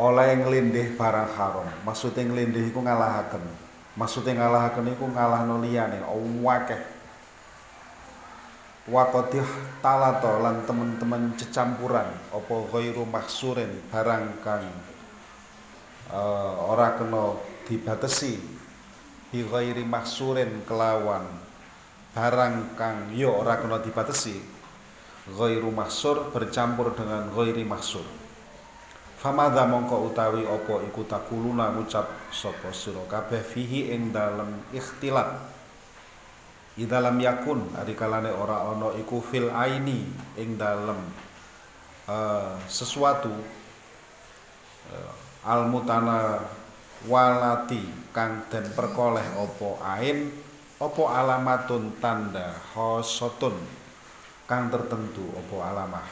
oleh nglindih barang haram. Maksudnya nglindih iku ngalahaken. Maksudnya ngalahaken iku ngalahno liyane. Akeh Wakodih talato lan temen-temen cecampuran. Opo ghairu maksurin barang kang uh, ora kena dibatesi. Bi maksurin kelawan barang kang yo ora kena dibatesi. Ghairu maksur bercampur dengan ghairi maksur Famadha mongko utawi opo iku takuluna ngucap sapa sira? Kabeh fihi ing dalem ikhtilat. Dalam yakun adikalane ora ono iku fil aini ing dalem uh, sesuatu uh, al mutana walati kang den perkoleh opo ain opo alamatun tanda khosotun kang tertentu opo alamah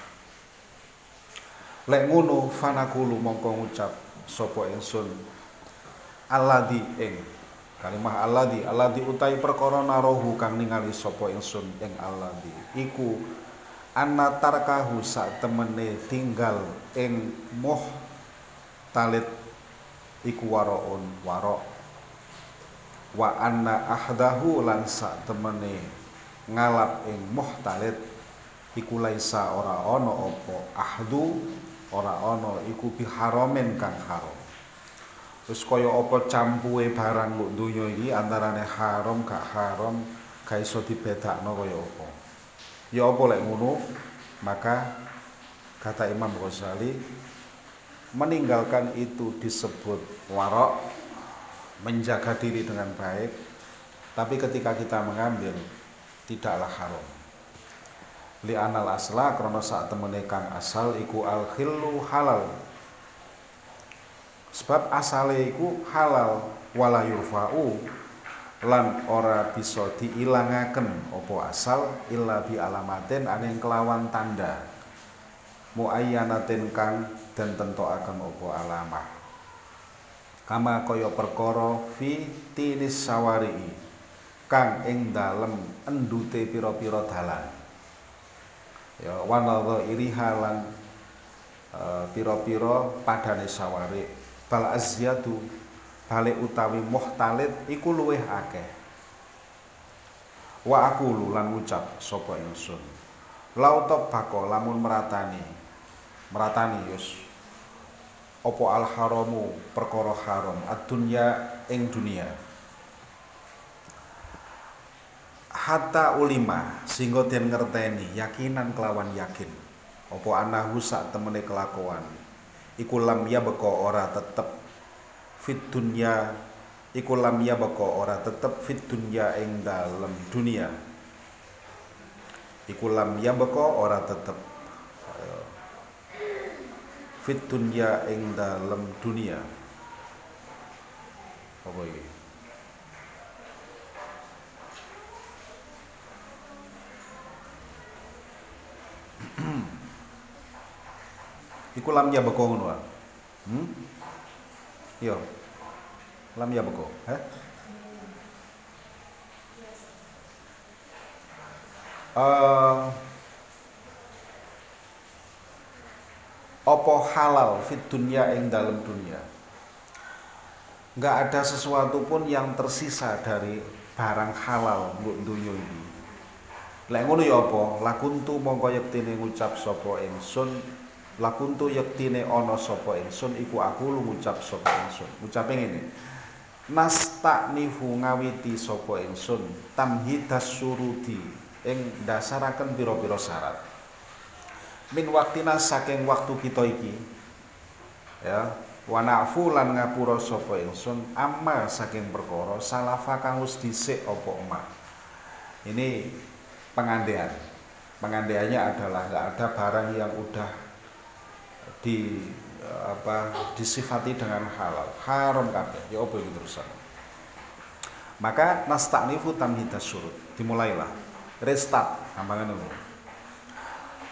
lek ngono fanakulu mongko ngucap sapa ingsun alladhi ing kalimah alladhi. Alladhi utai perkara narohu kang ningali sapa ingsun ing alladhi. Iku anna tarkahu sak temene tinggal ing moh talit iku waraun warok. Wa anna ahdahu lan sak temene ngalap ing moh talit iku laisa ora ana apa ahdu ora ana iku biharamen kang haram Terus kaya apa campuhe barang mbok donya iki antarane haram gak haram gak iso dibedakno kaya apa. Ya apa lek ngono? Maka kata Imam Ghazali meninggalkan itu disebut warok menjaga diri dengan baik tapi ketika kita mengambil tidaklah haram li anal asla karena saat temenekan asal iku al khillu halal. Sebab asale iku halal wala yurfa'u lan ora bisa diilangaken. Opo asal? Illa bi alamatin aning kelawan tanda. Muayyanatin kang dan tentokaken opo alamah. Kama kaya perkara fi tinis sawari kang ing dalem endute pira-pira dalan ya wanadha irihalan uh, pira-pira padane sawari bal azyadu balik utawi muhtalid iku luweh akeh. Wa aku lan ngucap sapa ingsun. Lautok bako lamun meratani meratani yus. Opo al haramu perkara haram ad-dunya ing dunia hatta ulima sehingga den ngerteni yakinan kelawan yakin. Opo anahu sak temene kelakuan? Iku lam ya beko ora tetep fit dunya iku lam ya beko ora tetep fit dunya ing dalem dunia. Iku lam ya beko ora tetep fit dunya ing dalem dunia. Apa iki Iku lam ya beko ngono Hmm? Yo. Lam ya beko, eh? Uh, opo halal fit dunia ing dalam dunia nggak ada sesuatu pun yang tersisa dari barang halal mbok dunia ini lek ngono ya apa? Lakuntu mongko yektine ngucap sapa ingsun. Lakuntu yektine ana sapa ingsun iku aku lu ngucap sapa ingsun. Ngucape ngene nifu ngawiti sapa ingsun tamhidas surudi ing dasaraken pira-pira syarat. Min waktina saking waktu kita iki ya wa na'fu lan ngapura sapa ingsun amma saking perkara salafa kang wis dhisik apa emak ini pengandaian pengandaiannya adalah nggak ada barang yang udah di apa disifati dengan halal. Haram kabeh ya apa itu terusan? Maka nasta'nifu tamhidas surut dimulailah. Restart. Gampangan itu.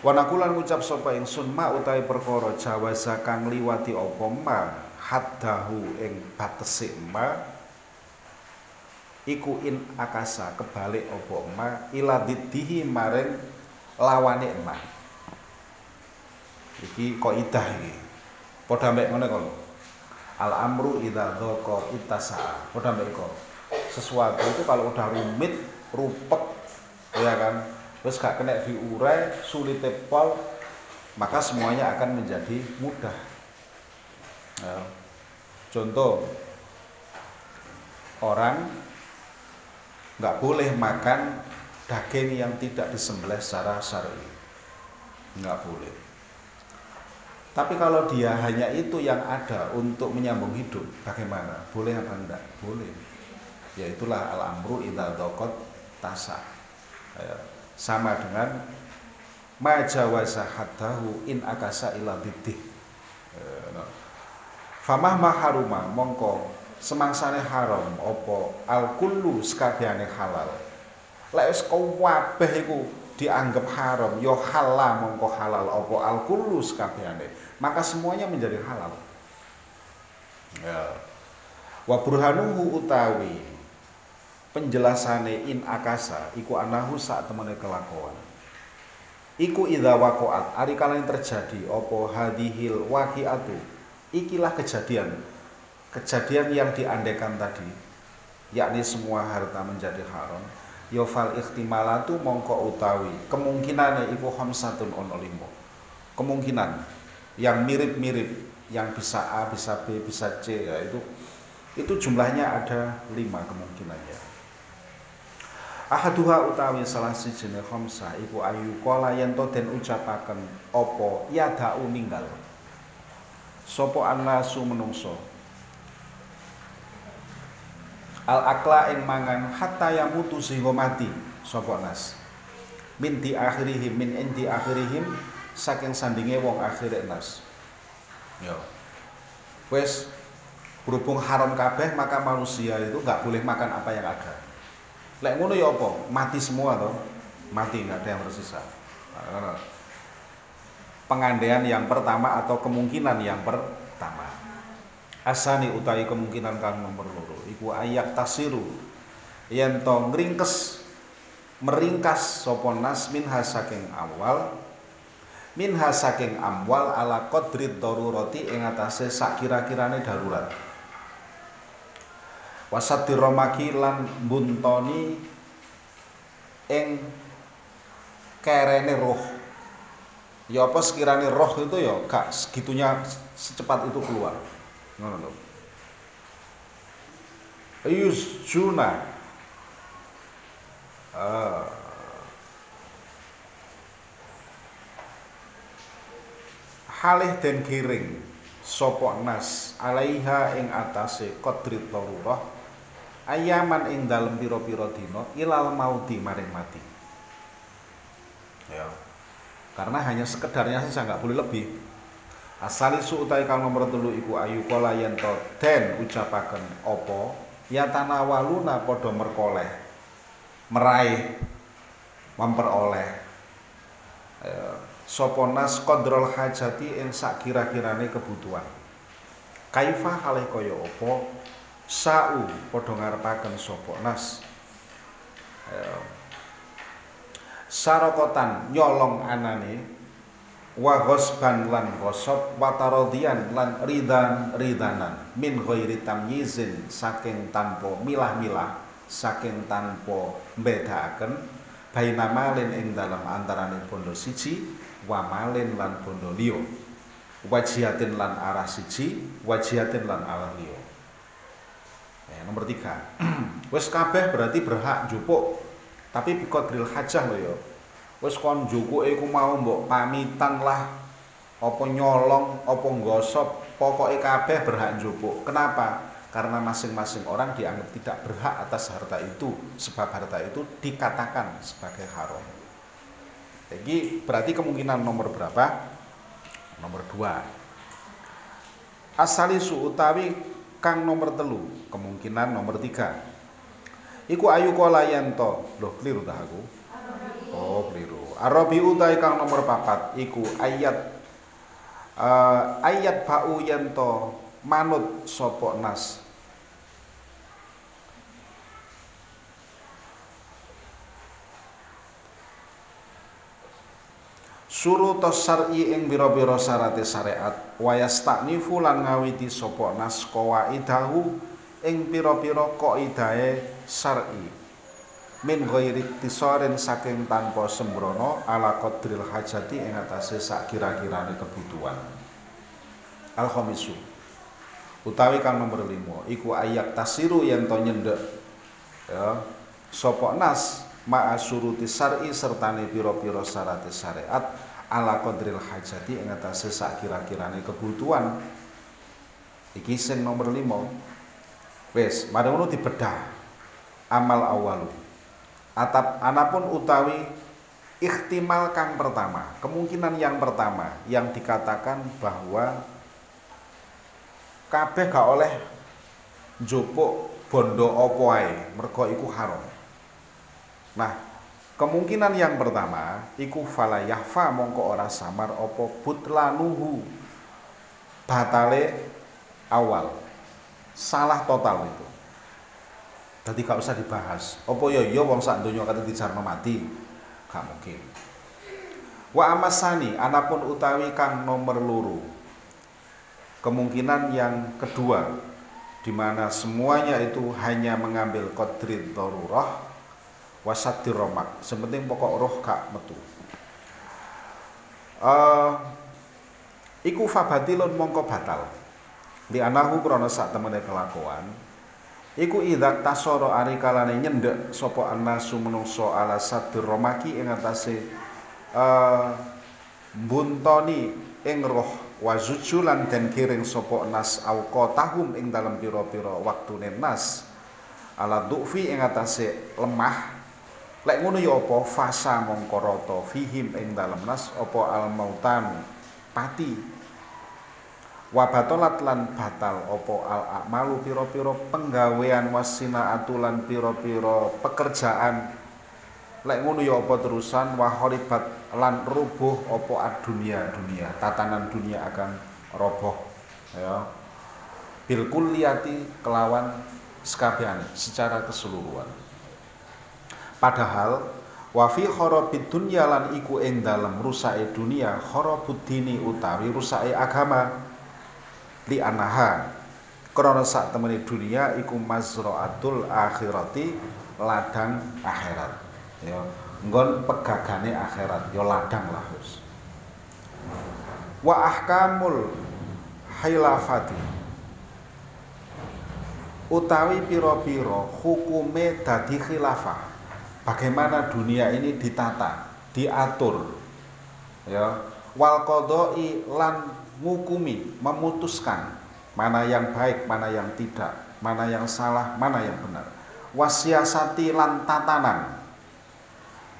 Wanakulan ngucap sapa ingsun ma utawi perkara jawaza kang liwati apa? Ma haddahu ing batese ma iku in akasa kebalik apa ma ila diddihi maring lawane ma iki kaidah iki Padha mek ngene kok. Al amru idza dhaqa ittasa. Padha mek kok. Sesuatu itu kalau udah rumit, rupet, ya kan, terus gak kena diurai, sulit pol, maka semuanya akan menjadi mudah. Ya. Contoh, orang nggak boleh makan daging yang tidak disembelih secara syar'i, nggak boleh. Tapi kalau dia hanya itu yang ada untuk menyambung hidup, bagaimana? Boleh apa enggak? Boleh. Ya itulah al-amru idza dhaqat tasa. Ya, sama dengan majawaza haddahu in akasa ila bidih. Ya. Famah maharuma mongko semangsane haram opo al kullu sekabehane halal. Lek wis kabeh iku dianggap haram, yo ya halal mongko halal opo al kullu sekabehane maka semuanya menjadi halal. Ya. Wa burhanuhu utawi penjelasane in akasa iku anahu saat temene kelakuan. Iku idza waqa'at ari kala terjadi apa hadihil waqi'atu ikilah kejadian kejadian yang diandekan tadi yakni semua harta menjadi haram yofal ikhtimalatu mongko utawi kemungkinannya iku hamsatun ono limo kemungkinan yang mirip-mirip yang bisa A, bisa B, bisa C ya itu itu jumlahnya ada lima kemungkinannya. Ahaduha utawi salah si jenis khamsah iku ayu kola yen to den ucapaken apa ya da'u ninggal. Sopo anasu menungso. Al akla ing mangan hatta yamutu sehingga mati sopo nas. Min di akhirihim min indi akhirihim saking sandinge wong akhir nas. Ya. Wes berhubung haram kabeh maka manusia itu nggak boleh makan apa yang ada. Lek ngono ya apa? Mati semua toh. Mati nggak ada yang tersisa. Nah, pengandaian yang pertama atau kemungkinan yang pertama. Asani utai kemungkinan kang nomor iku ayak tasiru yen to ngringkes meringkas sapa nas min saking awal minha saking amwal ala qadri darurati ing atase sak kira-kirane darurat. Wasat diromaki lan buntoni ing kerene roh. Ya apa sekiranya roh itu ya gak segitunya secepat itu keluar. Ngono lho Yus Juna uh, halih den giring sapa nas alaiha ing atase qadrit darurah ayaman ing dalem pira-pira dina ilal mauti maring mati. Ya. Karena hanya sekedarnya saja nggak boleh lebih. Asali utai kang nomor telu iku ayu kala yen to den apa ya tanawaluna padha merkoleh meraih memperoleh. Ya, sapa nas qadrul hajati ing sak kira-kirane kebutuhan. Kaifa halih kaya apa? Sau padha ngarepaken sapa nas? Sarokotan nyolong anane wa ghosban lan ghosab wa taradian lan ridan ridanan. Min ghairi tamyizin saking tanpa milah-milah saking tanpa mbedakaken baina malin ing dalam antarane bondo siji wa malin lan bondo liya. Wajihatin lan arah siji wajihatin lan arah liya. Ya, nomor tiga. Wis kabeh berarti berhak jupuk tapi biqadril hajah lho ya wis kon jukuke iku mau mbok pamitan lah apa nyolong apa nggosop pokoknya kabeh berhak jupuk kenapa? Karena masing-masing orang dianggap tidak berhak atas harta itu sebab harta itu dikatakan sebagai haram. Jadi berarti kemungkinan nomor berapa? Nomor dua. asalisu utawi kang nomor telu kemungkinan nomor tiga. Iku ayu kala yanto loh keliru dah aku oh keliru. Arabi utai kang nomor papat. Iku ayat uh, ayat bau yanto manut sopok nas. Suruta syar'i ing bira-bira syarate syariat. Wayas taknifu lan ngawiti sapa nas qawaidahu ing pira-pira qaidahe syar'i min ghairi tisoren saking tanpa sembrono ala qadril hajati ing atase sak kira-kirane kebutuhan. Al khamisu. Utawi kang nomor 5 iku ayak tasiru yen to nyendek ya sapa nas ma'a suruti syar'i sertane pira-pira syarate syariat ala qadril hajati ing atase sak kira-kirane kebutuhan. Iki sing nomor 5 wis mari ngono dibedah. Amal awalu atap anapun utawi ikhtimal kang pertama kemungkinan yang pertama yang dikatakan bahwa kabeh gak oleh njupuk bondo opo ae mergo iku haram. Nah Kemungkinan yang pertama iku fala yahfa mongko ora samar opo butlanuhu. Batale awal. Salah total itu jadi gak usah dibahas. Opo yo yo wong sak donya kata dijarno mati gak mungkin. Wa amasani anapun utawi kang nomor luru kemungkinan yang kedua di mana semuanya itu hanya mengambil kodrit darurah wasati romak sepenting pokok roh gak metu. Uh, iku fabatilun mongko batal. Di anahu krono sak temene kelakuan iku idak tasoro ari kalane nyendek sopo anasu menungso ala sati romaki ing atase uh, buntoni ing roh wazujulan dan kiring sopo nas auko tahum ing dalam piro-piro waktu nas. Ala du'fi ing atase lemah. Lek ngono ya apa? Fasa mongko rata fihim ing dalem nas apa al mautan pati wa batalat lan batal apa al akmalu pira-pira penggawean wasina atulan pira-pira pekerjaan? Lek ngono ya apa terusan? Wa haribat lan rubuh apa dunia dunia tatanan dunia akan roboh ya. Bil kelawan sekabehane secara keseluruhan. Padahal wa fi kharabid dunya lan iku ing dalem rusake dunia kharabud dini utawi rusake agama li anaha. Krana sak temene dunia iku mazraatul akhirati ladang akhirat. Ya nggon pegagane akhirat ya ladang lah Gus wa ahkamul hilafati utawi pira-pira hukume dadi khilafah. Bagaimana dunia ini ditata, diatur. Ya, wal qadai lan ngukumi, memutuskan mana yang baik, mana yang tidak, mana yang salah, mana yang benar. Wasiasati lan tatanan.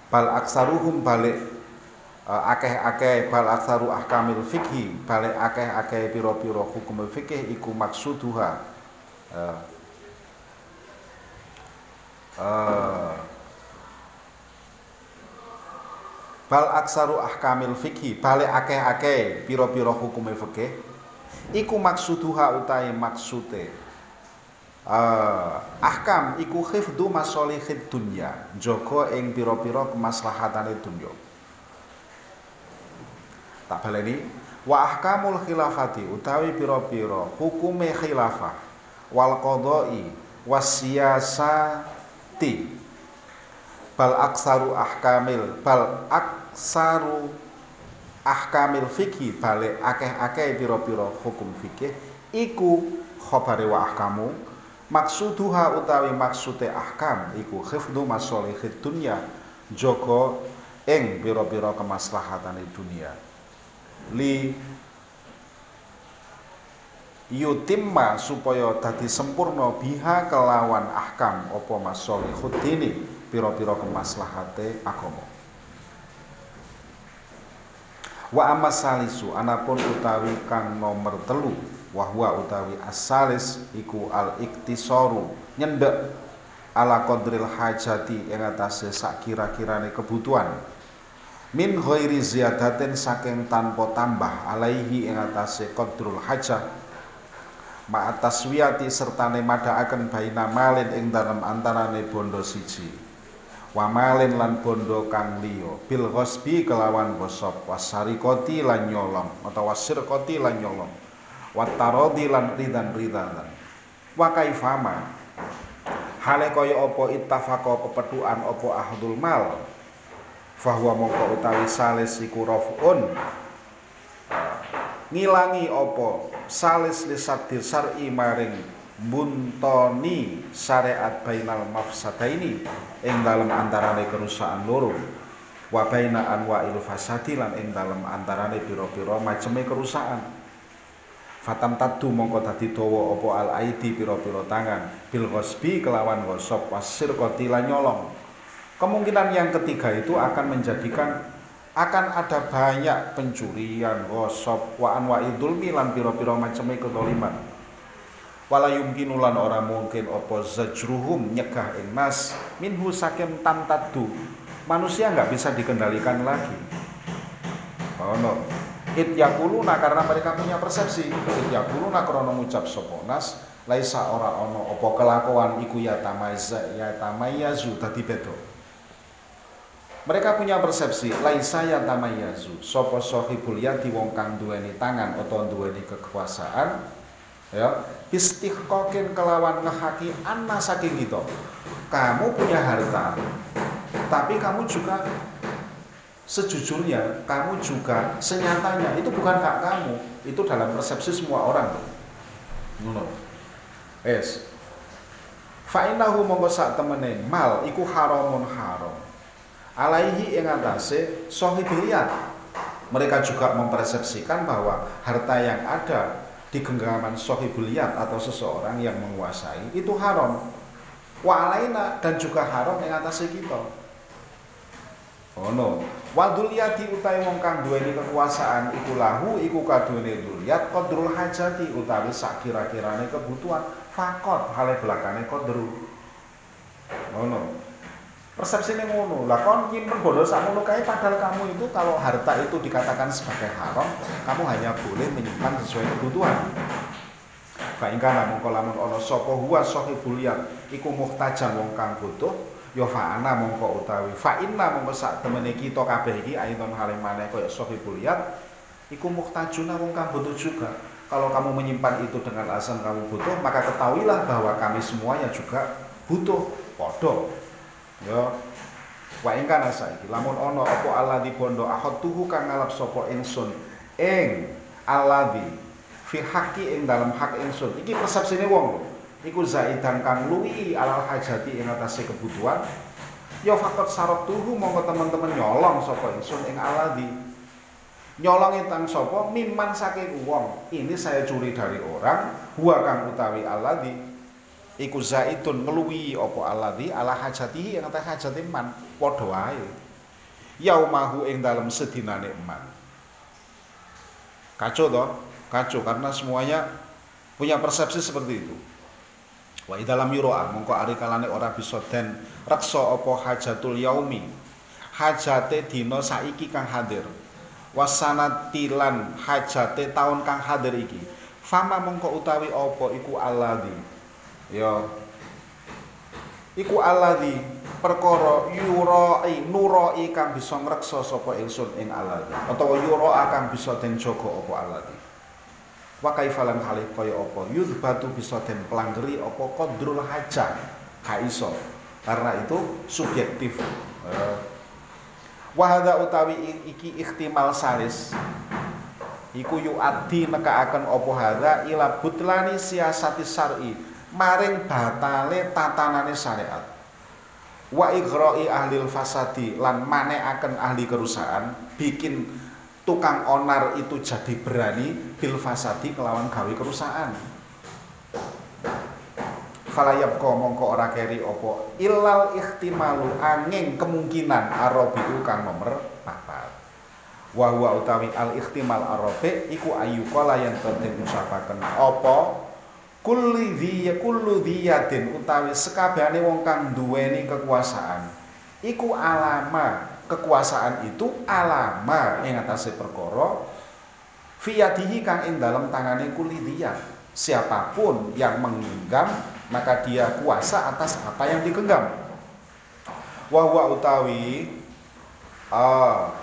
Bal aksaruhum balik uh, akeh-akeh bal aksaru ahkamil fikhi balik akeh-akeh piro-piro hukum fikih iku maksuduha uh, uh, bal aksaru ahkamil fikhi balik akeh-akeh pira-pira hukume fikih iku maksuduha utai maksude. Uh, ahkam iku khifdu masolihid dunya joko ing pira-pira kemaslahatane dunya. Tak baleni wa ahkamul khilafati utawi pira-pira hukume khilafah wal qadai wasiyasati bal aksaru ahkamil bal aksaru ahkamil fikih balik akeh-akeh piro-piro hukum fikih iku khobare wa ahkamu. Maksuduha utawi maksude ahkam iku khifdu masolihid dunya joko ing piro-piro kemaslahatane dunia. Li yutimma supaya dadi sempurna biha kelawan ahkam apa masolihud dini pira-pira kemaslahate agama. Wa amas salisu anapun utawi kang nomor telu wahwa utawi asalis iku al iktisoru nyendek ala qadril hajati ing atase sak kira-kirane kebutuhan. Min ghairi ziyadatin saking tanpa tambah alaihi ing atase qadrul hajah ma taswiyati sertane madhaaken baina malin ing dalem antarane bondo siji wa malin lan bondo kang liya. Bil kelawan gosop wasarikoti lan nyolong. Utawa sirkoti lan nyolong. Watarodi lan ridan ridanan wa kaifama. Hale kaya apa ittafaqa pepetuan apa ahdul mal? Fahuwa mongko utawi salis iku rafun. Ngilangi apa? Salis lisadir syar'i maring buntoni syariat bainal mafsadaini ing dalam antarane kerusakan loro wa baina anwa'il fasadi lan ing dalam antarane pira-pira maceme kerusakan Fatam tadu mongko dadi dawa apa al aidi pira-pira tangan bil ghasbi kelawan gosop wasir lan nyolong. Kemungkinan yang ketiga itu akan menjadikan akan ada banyak pencurian, gosop, wa anwa idul milan pira-pira macame kedoliman. Wala yumkinu lan ora mungkin apa zajruhum nyegah ing nas minhu sakim tantadu. Manusia nggak bisa dikendalikan lagi. Oh no it yakuluna karena mereka punya persepsi it yakuluna krono ngucap soponas laisa ora ono opo kelakuan iku ya tamayza ya tamayazu tadi bedo mereka punya persepsi laisa ya tamayazu sopo sohibul yadi wong kang duweni tangan atau duweni kekuasaan ya. Istihqaqin kelawan ngehaki anna saking gitu kamu punya harta tapi kamu juga sejujurnya kamu juga senyatanya. Itu bukan hak kamu itu dalam persepsi semua orang. Ngono. Es. Fa'inahu mongko sak mal iku haramun haram. Alaihi ing atase mereka juga mempersepsikan bahwa harta yang ada di genggaman sohibuliyat atau seseorang yang menguasai itu haram. Wa alaina dan juga haram yang atas kita. Oh no Waduliyati utai wong kang kekuasaan iku lahu iku kadune duliyat qadrul hajati utawi sak kira-kirane kebutuhan. Fakot hale belakane qadru. Ngono. Persepsine ngono. Lah kon nyimpen bondo sakmono kae padahal kamu itu kalau harta itu dikatakan sebagai haram, kamu hanya boleh menyimpan sesuai kebutuhan. Fa ingkana mongko lamun ana sapa huwa sahibul iku muhtajan wong kang butuh ya fa'ana mongko utawi fa inna mongko sak temene kita kabeh iki aidon halim maneh kaya sahibul yad iku muhtajuna wong kang butuh juga kalau kamu menyimpan itu dengan alasan kamu butuh maka ketahuilah bahwa kami semuanya juga butuh podo ya. Wa ing kana saiki lamun ana apa Allah di bondo tuhu kang ngalap sapa ingsun? Ing alladhi fi haqqi ing dalam hak ingsun. Iki persepsine wong iku zaidan kang luwi alal hajati ing atase kebutuhan. Ya fakot syarat tuhu mongko teman-teman nyolong sapa ingsun ing aladi nyolong tang sapa? Miman saking wong. Ini saya curi dari orang huwa kang utawi aladi iku zaidun ngeluwi apa aladi ala hajati ing atase hajati man padha wae yaumahu ing dalam sedinane man kacau toh kacau karena semuanya punya persepsi seperti itu Wa dalam yuroa mongko ari kalane ora bisa den reksa apa hajatul yaumi. Hajate dina saiki kang hadir. Wasanatilan hajate taun kang hadir iki. Fama mongko utawi apa iku alladzi. Ya iku alladzi perkara yurai nurai kang bisa ngreksa sapa ingsun ing alladzi utawa yura kang bisa den jaga apa alladzi wa kaifalan kali kaya apa? Batu bisa den pelanggeri apa qadrul haja ka iso. Karena itu subjektif. Eh, wahada utawi iki ikhtimal salis. Iku yu'addi nekaaken apa hadza ila butlani siasati syar'i maring batale tatanane syariat. Wa ighra'i ahli fasadi lan maneaken ahli kerusakan bikin tukang onar itu jadi berani bil fasadi kelawan gawe kerusakan. Falayab ko mongko ora keri opo ilal ikhtimalu angin kemungkinan arabiu kang nomor papat. Wa huwa utawi al ihtimal arabi iku ayu kala yen den ucapaken apa kulli dhiya kullu dhiyadin utawi sekabehane wong kang duweni kekuasaan. Iku alama. Kekuasaan itu alama ing atase perkara. Fiyadihi kang ing dalam tangane kulli dhiyad siapa pun yang menggenggam maka dia kuasa atas apa yang digenggam. Wa huwa utawi uh,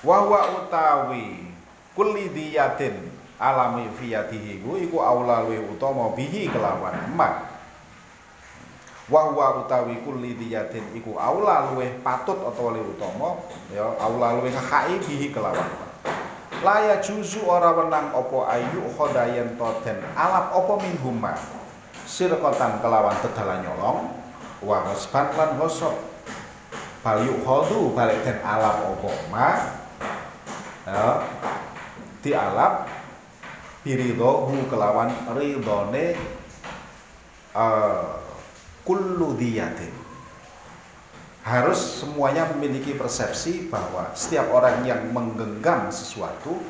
Wahwa utawi kulli diyatin alami fiyatihi ku iku aula luwih utama bihi kelawan emak. Wahwa utawi kulli diyatin iku aula luwih patut atau luwih utama ya aula luwih haki bihi kelawan. Laya juzu ora wenang opo ayu khodayen to den alap opo minhuma sirkotan kelawan tedalan nyolong wa wasban lan gosok bal khodu balik den alap opo ma ya, dialap biridohu kelawan ridone uh, kullu diyatin harus semuanya memiliki persepsi bahwa setiap orang yang menggenggam sesuatu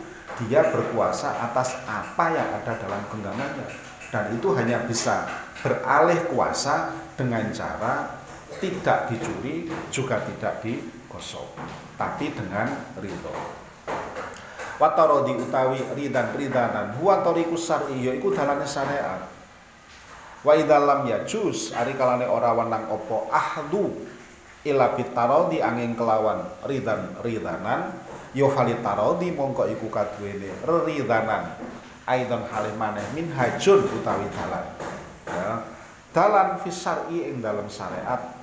dia berkuasa atas apa yang ada dalam genggamannya. Dan itu hanya bisa beralih kuasa dengan cara tidak dicuri juga tidak digosok tapi dengan ridho watarodi utawi ridan ridanan. Huwa tariku syar'i iku dalane syariat. Wa idalam ya jus ari kalane ora wenang opo ahdu ila bitarodi angin kelawan ridan ridanan. Yo tarodi mongko iku kaduwene ridanan. Aidon halimane min hajun utawi dalan. Ya. Dalan fi syar'i ing dalam syariat.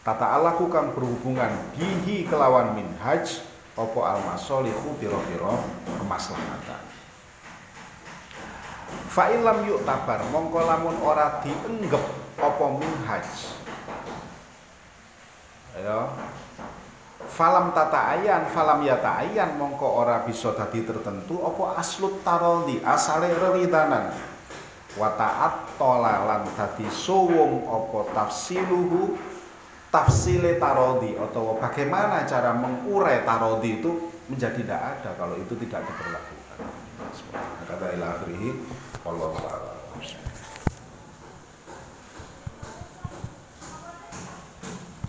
Tata Allah kang berhubungan bihi kelawan minhaj opo al masolihu piro-piro kemaslahatan Fa'ilam yuk tabar mongko lamun ora dienggep opo minhaj. Ya falam tata ayan falam yata ayan mongko ora bisa dadi tertentu opo aslut taroldi asale reridanan. Wa ta'at tolalan dadi suwung opo tafsiluhu tafsile tarodi atau bagaimana cara mengurai tarodi itu menjadi tidak ada kalau itu tidak diberlakukan. Kata ilahi, Allah